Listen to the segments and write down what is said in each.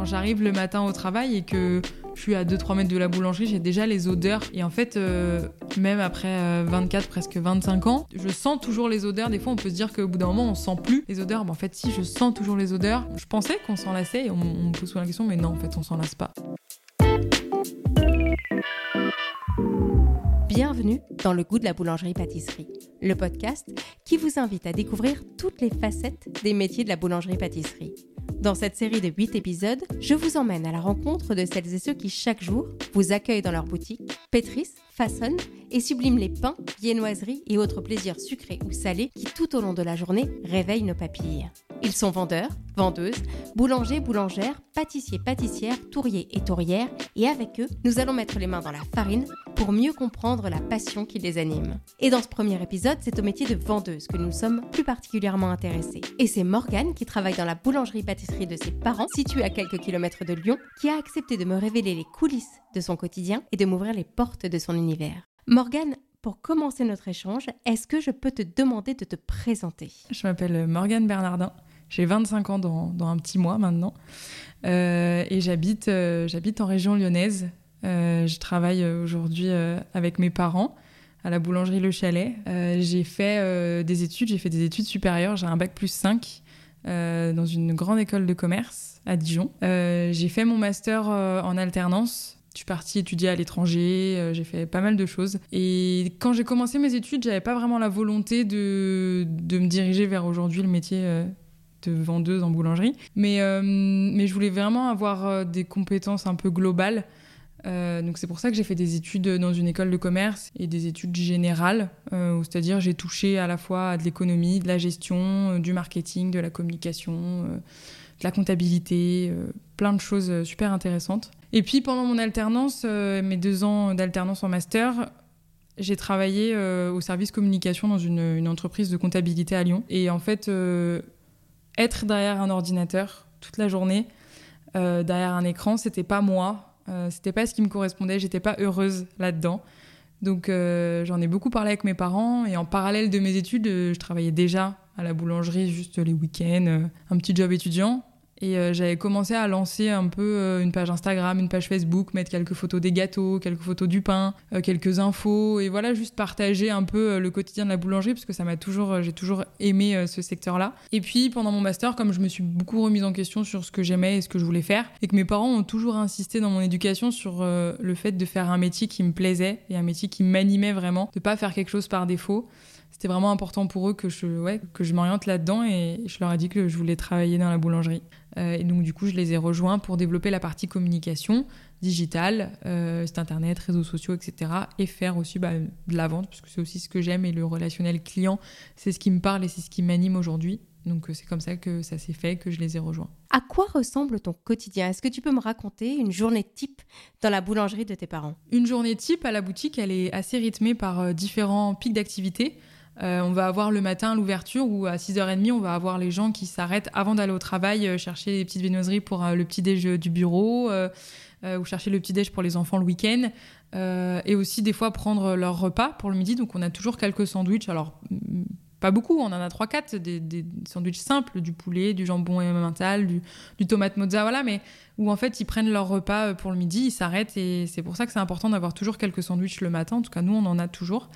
quand j'arrive le matin au travail et que je suis à 2-3 mètres de la boulangerie, j'ai déjà les odeurs. Et en fait, euh, même après 24, presque 25 ans, je sens toujours les odeurs. Des fois, on peut se dire qu'au bout d'un moment, on sent plus les odeurs. Mais en fait, si, je sens toujours les odeurs. Je pensais qu'on s'en lassait et on, on me pose souvent la question, mais non, en fait, on s'en lasse pas. Bienvenue dans le goût de la boulangerie-pâtisserie, le podcast qui vous invite à découvrir toutes les facettes des métiers de la boulangerie-pâtisserie. Dans cette série de 8 épisodes, je vous emmène à la rencontre de celles et ceux qui chaque jour vous accueillent dans leur boutique, pétrissent, façonnent et subliment les pains, viennoiseries et autres plaisirs sucrés ou salés qui tout au long de la journée réveillent nos papilles. Ils sont vendeurs, vendeuses, boulangers, boulangères, pâtissiers, pâtissières, touriers et tourières et avec eux, nous allons mettre les mains dans la farine pour mieux comprendre la passion qui les anime. Et dans ce premier épisode, c'est au métier de vendeuse que nous sommes plus particulièrement intéressés. Et c'est Morgane qui travaille dans la boulangerie-pâtisserie de ses parents, située à quelques kilomètres de Lyon, qui a accepté de me révéler les coulisses de son quotidien et de m'ouvrir les portes de son univers. Morgane, pour commencer notre échange, est-ce que je peux te demander de te présenter? Je m'appelle Morgane Bernardin. J'ai 25 ans dans, un petit mois maintenant. Euh, et j'habite, euh, j'habite en région lyonnaise. Euh, je travaille aujourd'hui avec mes parents à la boulangerie Le Chalet. j'ai fait des études, j'ai fait des études supérieures. J'ai un bac plus 5 dans une grande école de commerce à Dijon. j'ai fait mon master en alternance je suis partie étudier à l'étranger, j'ai fait pas mal de choses. Et quand j'ai commencé mes études, j'avais pas vraiment la volonté de, de me diriger vers aujourd'hui le métier de vendeuse en boulangerie. Mais, euh, mais je voulais vraiment avoir euh, des compétences un peu globales. Euh, donc c'est pour ça que j'ai fait des études dans une école de commerce et des études générales, c'est-à-dire j'ai touché à la fois à de l'économie, de la gestion, du marketing, de la communication, de la comptabilité, plein de choses super intéressantes. Et puis pendant mon alternance, mes deux ans d'alternance en master, j'ai travaillé au service communication dans une, une, entreprise de comptabilité à Lyon. Et en fait, être derrière un ordinateur toute la journée, euh, derrière un écran, c'était pas moi, euh, c'était pas ce qui me correspondait, j'étais pas heureuse là-dedans. Donc euh, j'en ai beaucoup parlé avec mes parents et en parallèle de mes études, je travaillais déjà à la boulangerie juste les week-ends, un petit job étudiant. Et euh, j'avais commencé à lancer un peu euh, une page Instagram, une page Facebook, mettre quelques photos des gâteaux, quelques photos du pain, euh, quelques infos, et voilà, juste partager un peu le quotidien de la boulangerie, parce que ça m'a toujours, j'ai toujours aimé ce secteur-là. Et puis pendant mon master, comme je me suis beaucoup remise en question sur ce que j'aimais et ce que je voulais faire, et que mes parents ont toujours insisté dans mon éducation sur le fait de faire un métier qui me plaisait et un métier qui m'animait vraiment, de pas faire quelque chose par défaut c'était vraiment important pour eux que je, ouais, que je m'oriente là-dedans et je leur ai dit que je voulais travailler dans la boulangerie. Euh, et donc du coup, je les ai rejoints pour développer la partie communication digitale, euh, site internet, réseaux sociaux, etc. Et faire aussi bah, de la vente, parce que c'est aussi ce que j'aime et le relationnel client, c'est ce qui me parle et c'est ce qui m'anime aujourd'hui. Donc euh, c'est comme ça que ça s'est fait, que je les ai rejoints. À quoi ressemble ton quotidien? Est-ce que tu peux me raconter une journée type dans la boulangerie de tes parents? Une journée type à la boutique, elle est assez rythmée par différents pics d'activité. Euh, on va avoir le matin l'ouverture où à 6h30, on va avoir les gens qui s'arrêtent avant d'aller au travail euh, chercher les petites viennoiseries pour euh, le petit déj du bureau ou chercher le petit déj pour les enfants le week-end. et aussi des fois prendre leur repas pour le midi. Donc on a toujours quelques sandwichs. Alors mm, pas beaucoup, on en a 3-4, des, des, sandwichs simples, du poulet, du jambon et mental, du, du tomate mozza, voilà, mais où en fait ils prennent leur repas pour le midi, ils s'arrêtent et c'est pour ça que c'est important d'avoir toujours quelques sandwichs le matin. En tout cas, nous on en a toujours.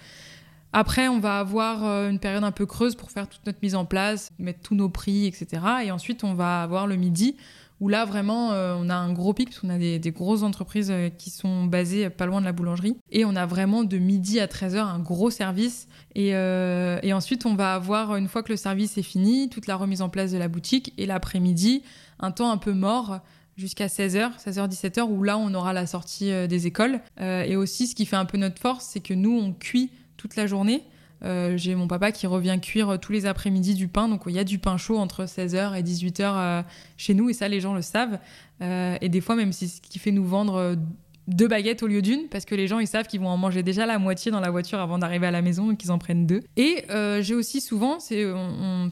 Après, on va avoir euh, une période un peu creuse pour faire toute notre mise en place, mettre tous nos prix, etc. Et ensuite, on va avoir le midi où là, vraiment, euh, on a un gros pic parce qu'on a des, grosses entreprises euh, qui sont basées pas loin de la boulangerie. Et on a vraiment de midi à 13h un gros service. Et, et ensuite, on va avoir, une fois que le service est fini, toute la remise en place de la boutique. Et l'après-midi, un temps un peu mort jusqu'à 16h, 16h, 17h, où là, on aura la sortie des écoles. et aussi, ce qui fait un peu notre force, c'est que nous, on cuit toute la journée. Euh, j'ai mon papa qui revient cuire tous les après-midi du pain. Donc il y a du pain chaud entre 16h et 18h euh, chez nous et ça les gens le savent. Euh, et des fois même c'est ce qui fait nous vendre deux baguettes au lieu d'une parce que les gens ils savent qu'ils vont en manger déjà la moitié dans la voiture avant d'arriver à la maison donc ils en prennent deux. Et euh, j'ai aussi souvent c'est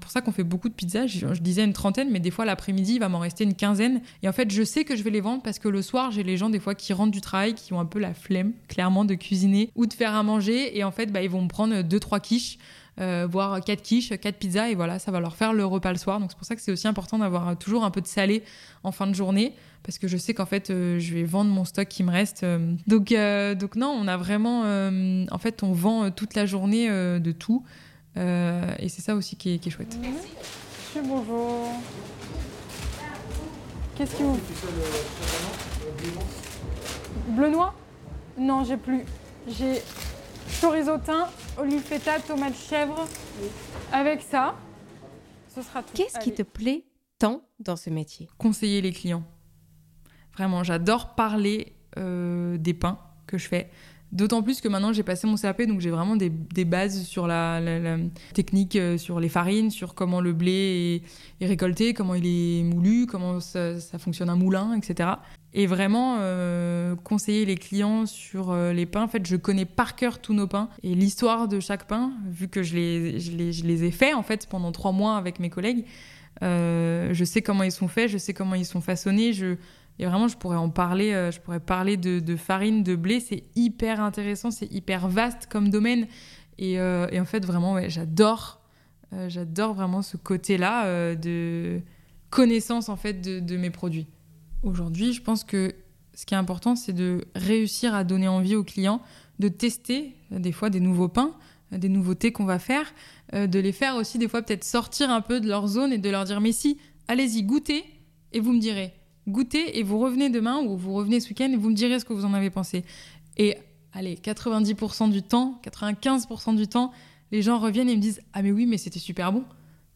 pour ça qu'on fait beaucoup de pizzas je, disais une trentaine mais des fois l'après-midi il va m'en rester une quinzaine. Et en fait je sais que je vais les vendre parce que le soir j'ai les gens des fois qui rentrent du travail qui ont un peu la flemme clairement de cuisiner ou de faire à manger. Et en fait bah, ils vont me prendre deux trois quiches boire quatre quiches, quatre pizzas, et voilà, ça va leur faire le repas le soir. Donc c'est pour ça que c'est aussi important d'avoir toujours un peu de salé en fin de journée, parce que je sais qu'en fait, je vais vendre mon stock qui me reste. Donc, donc non, on a vraiment, en fait, on vend toute la journée de tout, et c'est ça aussi qui est, qui est chouette. Monsieur, bonjour. Qu'est-ce que vous... Bleu noir? Non, j'ai plus. J'ai chorizotin, olive feta, tomate chèvre. Avec ça, ce sera tout. Qu'est-ce qui te plaît tant dans ce métier? Conseiller les clients. Vraiment, j'adore parler euh, des pains que je fais. D'autant plus que maintenant j'ai passé mon CAP, donc j'ai vraiment des, bases sur la, technique, euh, sur les farines, sur comment le blé est, récolté, comment il est moulu, comment ça, fonctionne un moulin, etc. Et vraiment euh, conseiller les clients sur euh, les pains. En fait, je connais par cœur tous nos pains et l'histoire de chaque pain, vu que je les, je les, je les ai faits en fait pendant trois mois avec mes collègues. je sais comment ils sont faits, je sais comment ils sont façonnés. Et vraiment, je pourrais en parler, euh, je pourrais parler de, farine, de blé. C'est hyper intéressant, c'est hyper vaste comme domaine. Et, euh, en fait, vraiment, j'adore, euh, j'adore vraiment ce côté-là de connaissance en fait de, mes produits. Aujourd'hui, je pense que ce qui est important, c'est de réussir à donner envie aux clients de tester des fois des nouveaux pains, des nouveautés qu'on va faire, de les faire aussi des fois peut-être sortir un peu de leur zone et de leur dire mais si, allez-y, goûtez et vous me direz goûtez et vous revenez demain ou vous revenez ce week-end et vous me direz ce que vous en avez pensé. Et allez, 90% du temps, 95% du temps, les gens reviennent et me disent Ah, mais oui, mais c'était super bon.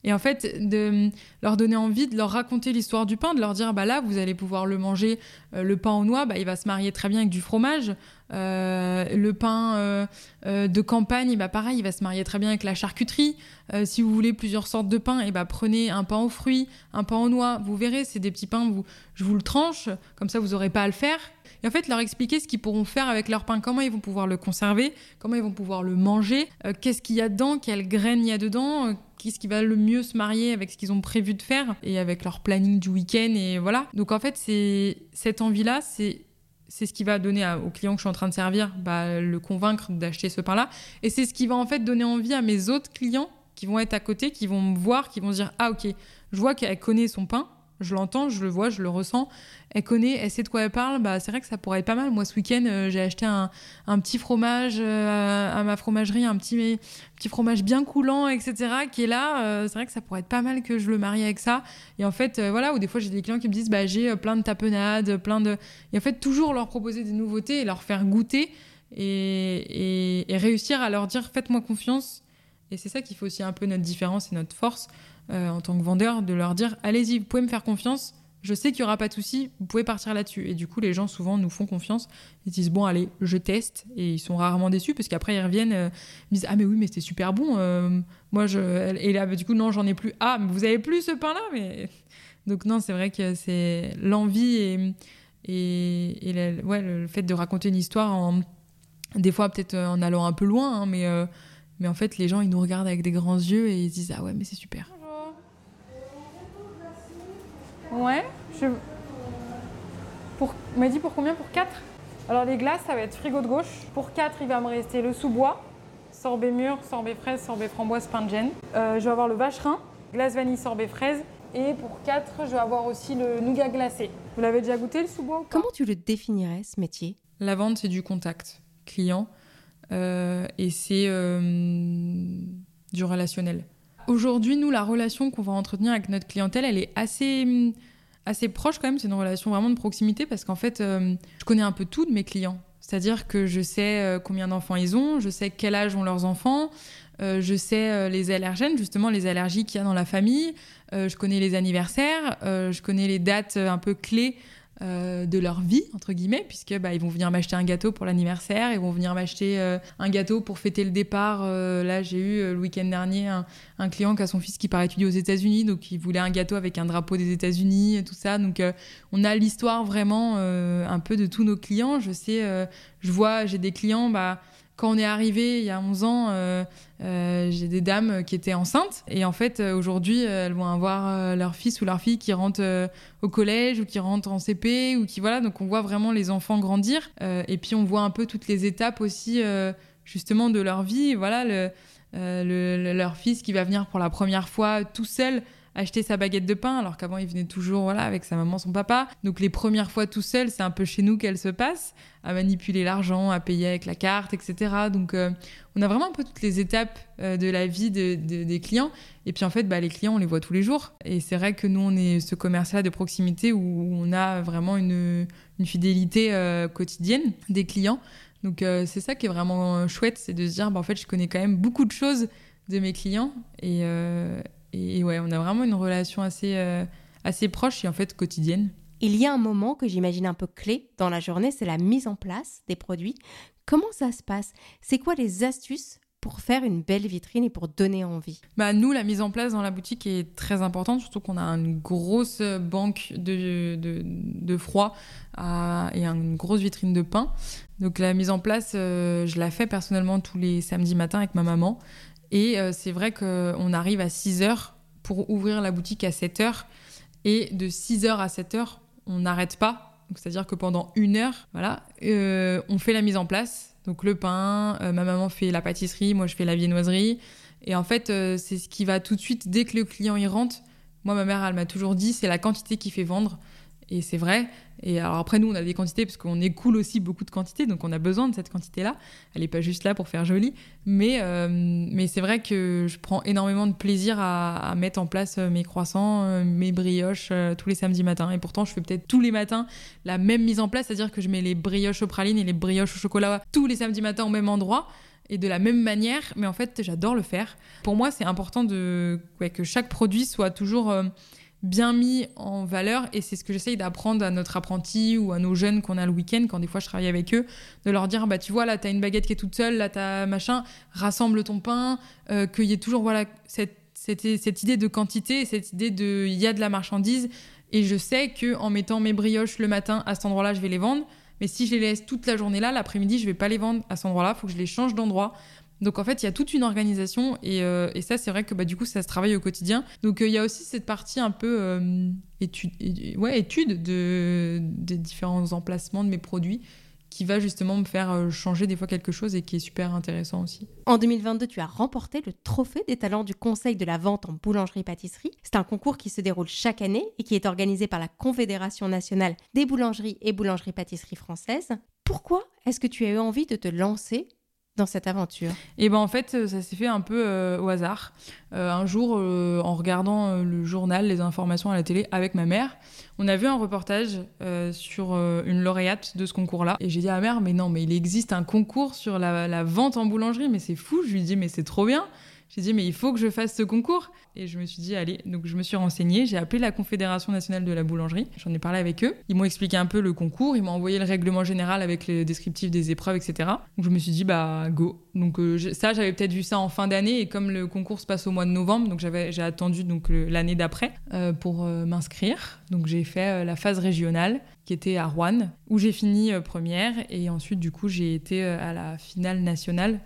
Et en fait, de leur donner envie de leur raconter l'histoire du pain, de leur dire bah là, vous allez pouvoir le manger, euh, le pain aux noix, bah, il va se marier très bien avec du fromage. Euh, le pain euh, de campagne, bah, pareil, il va se marier très bien avec la charcuterie. si vous voulez plusieurs sortes de pain, et bah, prenez un pain aux fruits, un pain aux noix. Vous verrez, c'est des petits pains, je vous le tranche, comme ça vous n'aurez pas à le faire. Et en fait, leur expliquer ce qu'ils pourront faire avec leur pain, comment ils vont pouvoir le conserver, comment ils vont pouvoir le manger, qu'est-ce qu'il y a dedans, quelles graines il y a dedans, qu'est-ce qui va le mieux se marier avec ce qu'ils ont prévu de faire et avec leur planning du week-end et voilà. Donc en fait, c'est cette envie-là, c'est c'est ce qui va donner au client que je suis en train de servir, bah, le convaincre d'acheter ce pain-là. Et c'est ce qui va en fait donner envie à mes autres clients qui vont être à côté, qui vont me voir, qui vont se dire Ah, ok, je vois qu'elle connaît son pain, je l'entends, je le vois, je le ressens. Elle connaît, elle sait de quoi elle parle. Bah, c'est vrai que ça pourrait être pas mal. Moi, ce week-end, euh, j'ai acheté un, petit fromage euh, à ma fromagerie, un petit, petit fromage bien coulant, etc., qui est là. Euh, c'est vrai que ça pourrait être pas mal que je le marie avec ça. Et en fait, voilà, ou des fois, j'ai des clients qui me disent bah, j'ai plein de tapenades, plein de. Et en fait, toujours leur proposer des nouveautés et leur faire goûter et, et réussir à leur dire faites-moi confiance. Et c'est ça qui fait aussi un peu notre différence et notre force euh, en tant que vendeur, de leur dire allez-y, vous pouvez me faire confiance, je sais qu'il n'y aura pas de souci, vous pouvez partir là-dessus. Et du coup, les gens souvent nous font confiance, ils disent bon, allez, je teste, et ils sont rarement déçus parce qu'après ils reviennent, euh, ils disent ah mais oui, mais c'était super bon, euh, moi je. Et là, bah, du coup, non, j'en ai plus. Ah, mais vous avez plus ce pain-là mais... Donc, non, c'est vrai que c'est l'envie et, et, le, fait de raconter une histoire en. Des fois, peut-être en allant un peu loin, hein, mais, mais en fait, les gens, ils nous regardent avec des grands yeux et ils disent Ah ouais, mais c'est super. Ouais. Je... Pour... m'a dit pour combien? Pour 4 Alors les glaces, ça va être frigo de gauche. Pour 4, il va me rester le sous-bois, sorbet mûr, sorbet fraise, sorbet framboise, pain de gêne. Euh, je vais avoir le vacherin, glace vanille, sorbet fraise. Et pour 4, je vais avoir aussi le nougat glacé. Vous l'avez déjà goûté le sous-bois Comment tu le définirais ce métier? La vente, c'est du contact client euh, et c'est euh, du relationnel. Aujourd'hui, nous, la relation qu'on va entretenir avec notre clientèle, elle est assez, assez proche quand même. C'est une relation vraiment de proximité parce qu'en fait, euh, je connais un peu tout de mes clients. C'est-à-dire que je sais euh, combien d'enfants ils ont, je sais quel âge ont leurs enfants, euh, je sais les allergènes, justement les allergies qu'il y a dans la famille, je connais les anniversaires, je connais les dates un peu clés euh, de leur vie entre guillemets puisque bah, ils vont venir m'acheter un gâteau pour l'anniversaire ils vont venir m'acheter euh, un gâteau pour fêter le départ. Euh, là j'ai eu le week-end dernier un, client qui a son fils qui part étudier aux États-Unis donc il voulait un gâteau avec un drapeau des États-Unis tout ça. Donc on a l'histoire vraiment un peu de tous nos clients. Je sais je vois j'ai des clients bah quand on est arrivé il y a 11 ans, euh, euh, j'ai des dames qui étaient enceintes. Et en fait, euh, aujourd'hui, elles vont avoir leur fils ou leur fille qui rentre au collège ou qui rentre en CP ou qui voilà. Donc on voit vraiment les enfants grandir. et puis on voit un peu toutes les étapes aussi, justement, de leur vie. voilà, leur fils qui va venir pour la première fois tout seul acheter sa baguette de pain, alors qu'avant il venait toujours voilà avec sa maman, son papa. Donc les premières fois tout seul, c'est un peu chez nous qu'elle se passe, à manipuler l'argent, à payer avec la carte, etc. Donc euh, on a vraiment un peu toutes les étapes euh, de la vie des clients. Et puis en fait, bah, les clients, on les voit tous les jours. Et c'est vrai que nous, on est ce commerce-là de proximité où on a vraiment une, fidélité euh, quotidienne des clients. Donc c'est ça qui est vraiment chouette, c'est de se dire, bah, en fait, je connais quand même beaucoup de choses de mes clients et, et, ouais, on a vraiment une relation assez, euh, assez proche et en fait quotidienne. Il y a un moment que j'imagine un peu clé dans la journée, c'est la mise en place des produits. Comment ça se passe? C'est quoi les astuces pour faire une belle vitrine et pour donner envie? Bah Nous, la mise en place dans la boutique est très importante, surtout qu'on a une grosse banque de, de, de froid et une grosse vitrine de pain. Donc la mise en place, euh, je la fais personnellement tous les samedis matins avec ma maman. Et euh, c'est vrai qu'on arrive à 6 heures pour ouvrir la boutique à 7 heures. Et de 6 heures à 7 heures, on n'arrête pas. C'est-à-dire que pendant une heure, voilà, euh, on fait la mise en place. Donc le pain, euh, ma maman fait la pâtisserie, moi je fais la viennoiserie. Et en fait, c'est ce qui va tout de suite, dès que le client y rentre, moi ma mère, elle m'a toujours dit, c'est la quantité qui fait vendre. Et c'est vrai. Et alors après, nous, on a des quantités parce qu'on écoule aussi beaucoup de quantités, donc on a besoin de cette quantité-là. Elle n'est pas juste là pour faire joli. Mais, euh, mais c'est vrai que je prends énormément de plaisir à, mettre en place euh, mes croissants, euh, mes brioches tous les samedis matins. Et pourtant, je fais peut-être tous les matins la même mise en place, c'est-à-dire que je mets les brioches au praline et les brioches au chocolat tous les samedis matins au même endroit et de la même manière, mais en fait j'adore le faire. Pour moi c'est important de, que chaque produit soit toujours bien mis en valeur et c'est ce que j'essaye d'apprendre à notre apprenti ou à nos jeunes qu'on a le week-end quand des fois je travaille avec eux de leur dire bah tu vois là t'as une baguette qui est toute seule là t'as machin rassemble ton pain euh, qu'il y ait toujours voilà cette, cette, cette, idée de quantité cette idée de il y a de la marchandise. Et je sais que en mettant mes brioches le matin à cet endroit-là je vais les vendre. Mais si je les laisse toute la journée là l'après-midi je vais pas les vendre à cet endroit-là. Faut que je les change d'endroit donc en fait, il y a toute une organisation et, euh, et ça, c'est vrai que bah, du coup, ça se travaille au quotidien. Donc euh, il y a aussi cette partie un peu euh, étude, ouais, étude de, des différents emplacements de mes produits qui va justement me faire changer des fois quelque chose et qui est super intéressant aussi. En 2022, tu as remporté le trophée des talents du Conseil de la vente en boulangerie-pâtisserie. C'est un concours qui se déroule chaque année et qui est organisé par la Confédération nationale des boulangeries et boulangeries-pâtisseries françaises. Pourquoi est-ce que tu as eu envie de te lancer dans cette aventure Et eh ben en fait, euh, ça s'est fait un peu euh, au hasard. Euh, un jour, en regardant le journal, les informations à la télé avec ma mère, on a vu un reportage sur une lauréate de ce concours-là. Et j'ai dit à ma mère, mais non, mais il existe un concours sur la, la vente en boulangerie, mais c'est fou. Je lui dis, mais c'est trop bien. J'ai dit, mais il faut que je fasse ce concours. Et je me suis dit, allez, donc je me suis renseignée, j'ai appelé la Confédération nationale de la boulangerie, j'en ai parlé avec eux. Ils m'ont expliqué un peu le concours, ils m'ont envoyé le règlement général avec les descriptifs des épreuves, etc. Donc je me suis dit, bah, go. Donc euh, ça, j'avais peut-être vu ça en fin d'année, et comme le concours se passe au mois de novembre, donc j'ai attendu donc l'année d'après euh, pour euh, m'inscrire. Donc j'ai fait la phase régionale qui était à Rouen, où j'ai fini première, et ensuite, du coup, j'ai été à la finale nationale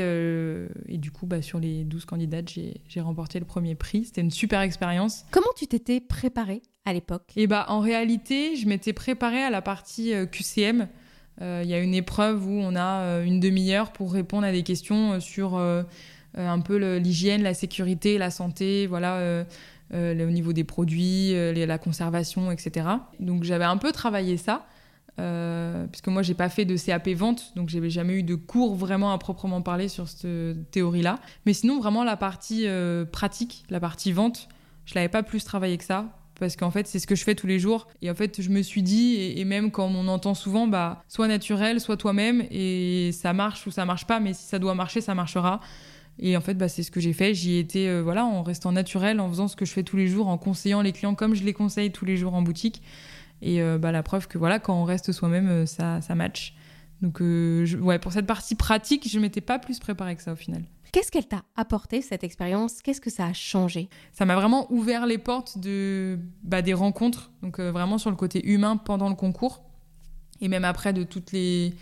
euh, et, du coup, bah, sur les 12 candidates, j'ai remporté le premier prix. C'était une super expérience. Comment tu t'étais préparée à l'époque? Et bah, en réalité, je m'étais préparée à la partie euh, QCM. Euh, il y a une épreuve où on a une demi-heure pour répondre à des questions sur un peu l'hygiène, la sécurité, la santé, voilà, au niveau des produits, la conservation, etc. Donc j'avais un peu travaillé ça. Euh, puisque moi j'ai pas fait de CAP vente, donc j'avais jamais eu de cours vraiment à proprement parler sur cette théorie-là. Mais sinon vraiment la partie euh, pratique, la partie vente, je l'avais pas plus travaillé que ça. Parce qu'en fait, c'est ce que je fais tous les jours. Et en fait, je me suis dit, et, même quand on entend souvent, bah, soit naturel, soit toi-même, et ça marche ou ça marche pas, mais si ça doit marcher, ça marchera. Et en fait, bah, c'est ce que j'ai fait. J'y étais euh, voilà, en restant naturel, en faisant ce que je fais tous les jours, en conseillant les clients comme je les conseille tous les jours en boutique. Et euh, bah, la preuve que voilà, quand on reste soi-même, euh, ça, ça match. Donc, euh, ouais, pour cette partie pratique, je m'étais pas plus préparée que ça au final. Qu'est-ce qu'elle t'a apporté cette expérience? Qu'est-ce que ça a changé? Ça m'a vraiment ouvert les portes de, bah, des rencontres, donc vraiment sur le côté humain pendant le concours, et même après de toutes les,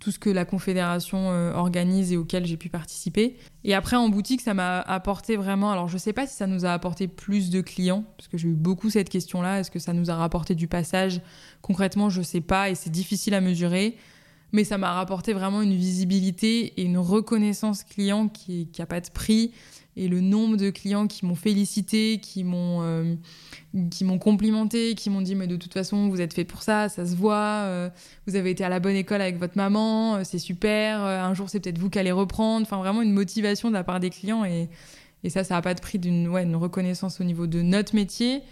tout ce que la Confédération euh, organise et auquel j'ai pu participer. Et après, en boutique, ça m'a apporté vraiment. Alors, je sais pas si ça nous a apporté plus de clients, parce que j'ai eu beaucoup cette question-là. Est-ce que ça nous a rapporté du passage? Concrètement, je sais pas, et c'est difficile à mesurer. Mais ça m'a rapporté vraiment une visibilité et une reconnaissance client qui n'a pas de prix. Et le nombre de clients qui m'ont félicité, qui m'ont euh, qui m'ont complimenté, qui m'ont dit mais de toute façon vous êtes fait pour ça, ça se voit, euh, vous avez été à la bonne école avec votre maman, euh, c'est super, un jour c'est peut-être vous qui allez reprendre. Enfin vraiment une motivation de la part des clients et, et ça ça n'a pas de prix d'une ouais, une reconnaissance au niveau de notre métier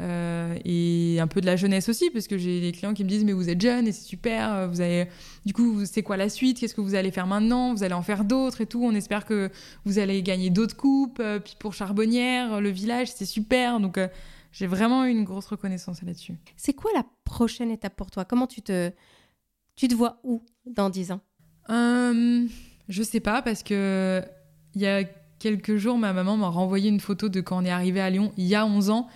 euh, et un peu de la jeunesse aussi, parce que j'ai des clients qui me disent mais vous êtes jeune et c'est super, euh, vous avez du coup c'est quoi la suite, qu'est-ce que vous allez faire maintenant, vous allez en faire d'autres et tout, on espère que vous allez gagner d'autres coupes, euh, puis pour Charbonnière, le village c'est super, donc j'ai vraiment une grosse reconnaissance là-dessus. C'est quoi la prochaine étape pour toi? Comment tu te tu te vois où dans 10 ans? Je sais pas parce que il y a quelques jours ma maman m'a renvoyé une photo de quand on est arrivé à Lyon il y a 11 ans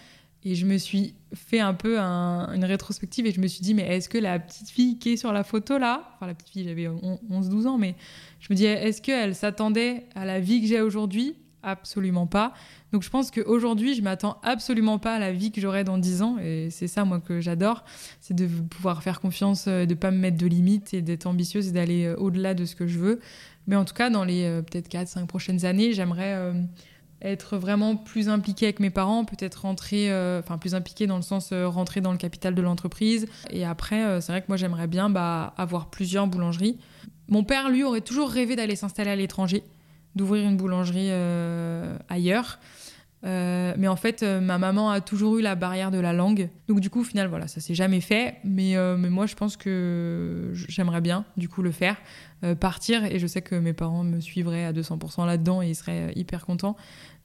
et je me suis fait un peu une rétrospective et je me suis dit, mais est-ce que la petite fille qui est sur la photo là, enfin la petite fille, j'avais 11-12 ans, mais je me dis, est-ce qu'elle s'attendait à la vie que j'ai aujourd'hui? Absolument pas. Donc je pense qu'aujourd'hui, je m'attends absolument pas à la vie que j'aurai dans 10 ans. Et c'est ça, moi, que j'adore. C'est de pouvoir faire confiance, euh, de pas me mettre de limites et d'être ambitieuse et d'aller euh, au-delà de ce que je veux. Mais en tout cas, dans les euh, peut-être 4-5 prochaines années, j'aimerais être vraiment plus impliqué avec mes parents, peut-être rentrer, euh, enfin plus impliqué dans le sens euh, rentrer dans le capital de l'entreprise. Et après, euh, c'est vrai que moi j'aimerais bien bah, avoir plusieurs boulangeries. Mon père, lui, aurait toujours rêvé d'aller s'installer à l'étranger, d'ouvrir une boulangerie ailleurs. Mais en fait, ma maman a toujours eu la barrière de la langue. Donc du coup, au final, voilà, ça s'est jamais fait. Mais, mais moi, je pense que j'aimerais bien, du coup, le faire. partir, et je sais que mes parents me suivraient à 200% là-dedans et ils seraient hyper contents.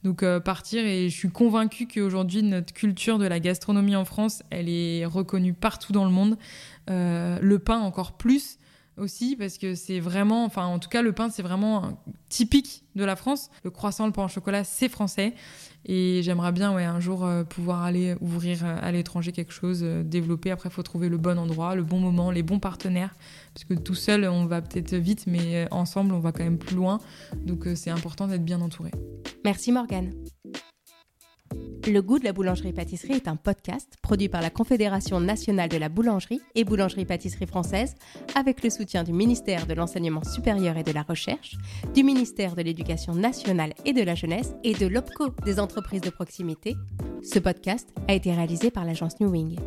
Donc euh, partir et je suis convaincue qu'aujourd'hui notre culture de la gastronomie en France, elle est reconnue partout dans le monde. Euh, le pain encore plus aussi parce que c'est vraiment, enfin en tout cas le pain c'est vraiment typique de la France. Le croissant, le pain au chocolat, c'est français et j'aimerais bien ouais un jour euh, pouvoir aller ouvrir à l'étranger quelque chose, développer. Après il faut trouver le bon endroit, le bon moment, les bons partenaires parce que tout seul on va peut-être vite mais ensemble on va quand même plus loin. Donc c'est important d'être bien entouré. Merci Morgane. Le goût de la boulangerie-pâtisserie est un podcast produit par la Confédération nationale de la boulangerie et boulangerie-pâtisserie française avec le soutien du ministère de l'Enseignement supérieur et de la Recherche, du ministère de l'Éducation nationale et de la jeunesse et de l'OPCO des entreprises de proximité. Ce podcast a été réalisé par l'agence New Wing.